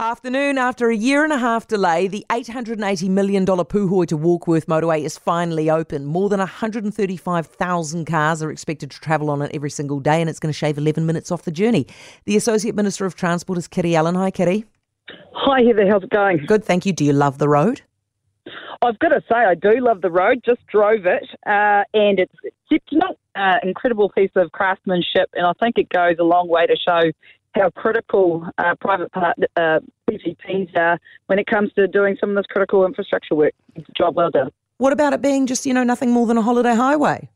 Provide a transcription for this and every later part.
Afternoon, after a year and a half delay, the $880 million Puhoi to Warkworth motorway is finally open. More than 135,000 cars are expected to travel on it every single day, and it's going to shave 11 minutes off the journey. The Associate Minister of Transport is Kiri Allan. Hi, Kiri. Hi, Heather. How's it going? Good, thank you. Do you love the road? I've got to say, I do love the road. Just drove it, uh, and it's exceptional, uh, incredible piece of craftsmanship, and I think it goes a long way to show how critical uh, private part, uh, PPPs are when it comes to doing some of this critical infrastructure work. Job well done. What about it being just, you know, nothing more than a holiday highway?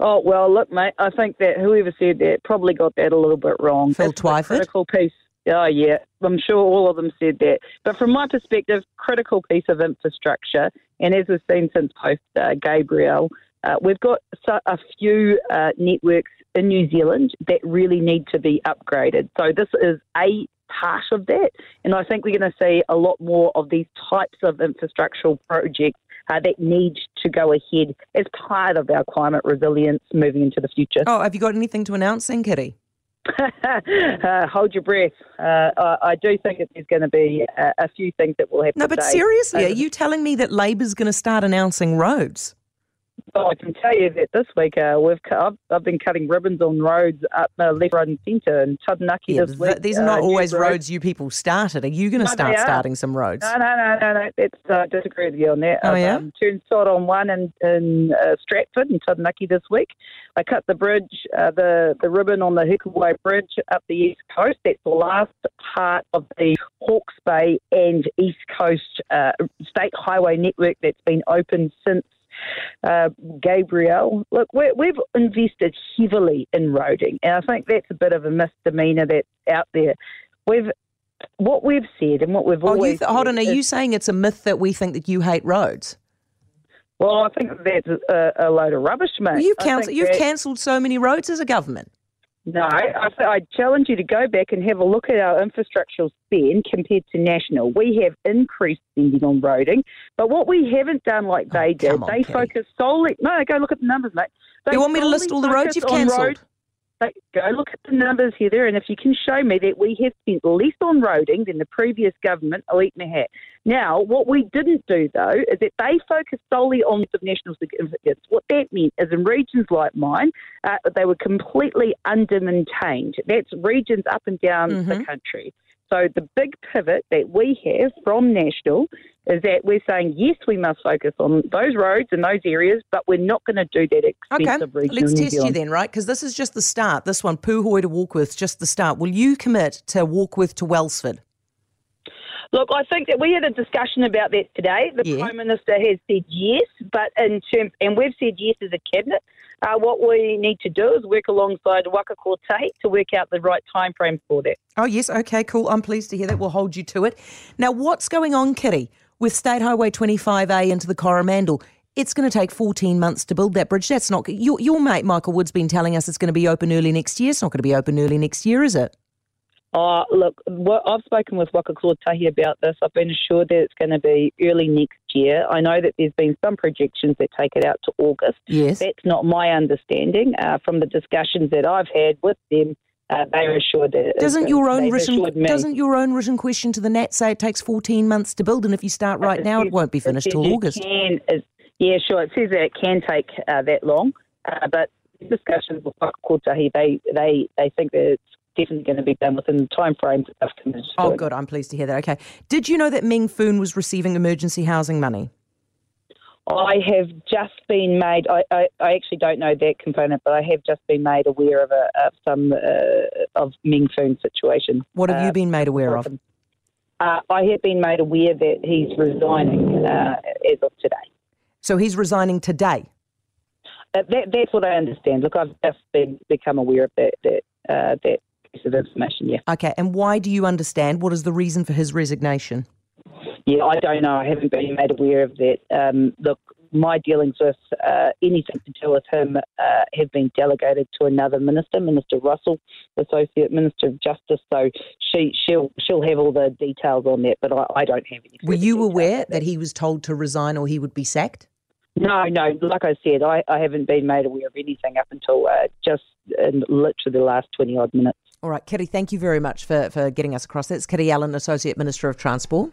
Oh, well, look, mate, I think that whoever said that probably got that a little bit wrong. Phil That's Twyford? critical piece. Oh, yeah, I'm sure all of them said that. But from my perspective, critical piece of infrastructure, and as we've seen since post uh, Gabriel, uh, we've got a few uh, networks in New Zealand that really need to be upgraded. So this is a part of that, and I think we're going to see a lot more of these types of infrastructural projects uh, that need to go ahead as part of our climate resilience moving into the future. Oh, have you got anything to announce then, Kiri? uh, hold your breath. Uh, I, I do think that there's going to be a, a few things that will happen. No, but today. seriously, Uh, are you telling me that Labour's going to start announcing roads? Oh, I can tell you that this week uh, we've I've, I've been cutting ribbons on roads up uh, left, right, and centre in Taranaki Yeah, this th- week. these are uh, not new always roads you people started. Are you going to No, start starting some roads? No, no, no, no, no. That's uh, disagree with you on that. Oh, I've, yeah? Um, turned sod on one in, in uh, Stratford and Taranaki this week. I cut the bridge, uh, the the ribbon on the Hikuwai Bridge up the east coast. That's the last part of the Hawke's Bay and East Coast uh, state highway network that's been open since uh, Gabriel. Look, we we've invested heavily in roading, and I think that's a bit of a misdemeanor that's out there. We've what we've said and what we've Oh, you always th- hold on. Are is- you saying it's a myth that we think that you hate roads? Well, I think that's a, a load of rubbish, mate. Well, you've You've cancelled so many roads as a government. No, I, I challenge you to go back and have a look at our infrastructural spend compared to national. We have increased spending on roading, but what we haven't done like oh, they did, Oh, come on, they focus solely. No, go look at the numbers, mate. They you want me to list all the roads you've cancelled? They, go look at the numbers, Heather, and if you can show me that we have spent less on roading than the previous government, I'll eat my hat. Now, what we didn't do, though, is that they focused solely on the national significance. What that meant is in regions like mine, uh, they were completely under-maintained. That's regions up and down the Mhm. country. So the big pivot that we have from national is that we're saying, yes, we must focus on those roads and those areas, but we're not going to do that Okay, expensive regional let's test you then, right? Because this is just the start. This one, Puhoi to Warkworth, just the start. Will you commit to Warkworth to Wellsford? Look, I think that we had a discussion about that today. The Yeah. Prime Minister has said yes, but in terms, and we've said yes as a cabinet. Uh, what we need to do is work alongside Waka Kotahi to work out the right time frame for that. Oh, yes. Okay, cool. I'm pleased to hear that. We'll hold you to it. Now, what's going on, Kiri, with State Highway 25A into the Coromandel? It's going to take 14 months to build that bridge. That's not your, your mate Michael Wood's been telling us it's going to be open early next year. It's not going to be open early next year, is it? Uh, look, I've spoken with Waka Kotahi about this. I've been assured that it's going to be early next year. I know that there's been some projections that take it out to August. Yes. That's not my understanding. Uh, from the discussions that I've had with them, uh, they're assured that Doesn't your own written doesn't your own written question to the Nat say it takes 14 months to build, and if you start right now, it won't be finished till August? Can, it- yeah, sure. It says that it can take uh, that long, uh, but discussions with Kotahi, they, they, they think that it's definitely going to be done within the time frames that they've committed. Oh, good. I'm pleased to hear that. Okay. Did you know that Ming Foon was receiving emergency housing money? I have just been made. I, I, I actually don't know that component, but I have just been made aware of a of some uh, of Ming Foon's situation. What have Uh, you been made aware of? Uh, I have been made aware that he's resigning uh, as of today. So he's resigning today. Uh, that, that's what I understand. Look, I've just been become aware of that that uh, that piece of information. Yeah, Okay. And why do you understand? What is the reason for his resignation? Yeah. I don't know. I haven't been made aware of that. Um, look, my dealings with uh, anything to do with him uh, have been delegated to another minister, Minister Russell, Associate Minister of Justice. So she she'll she'll have all the details on that, but I, I don't have any. Were you aware that he was told to resign or he would be sacked? No, no. Like I said, I, I haven't been made aware of anything up until uh, just in literally the last twenty odd minutes. All right, Kiri, thank you very much for, for getting us across. That's Kiri Allan, Associate Minister of Transport.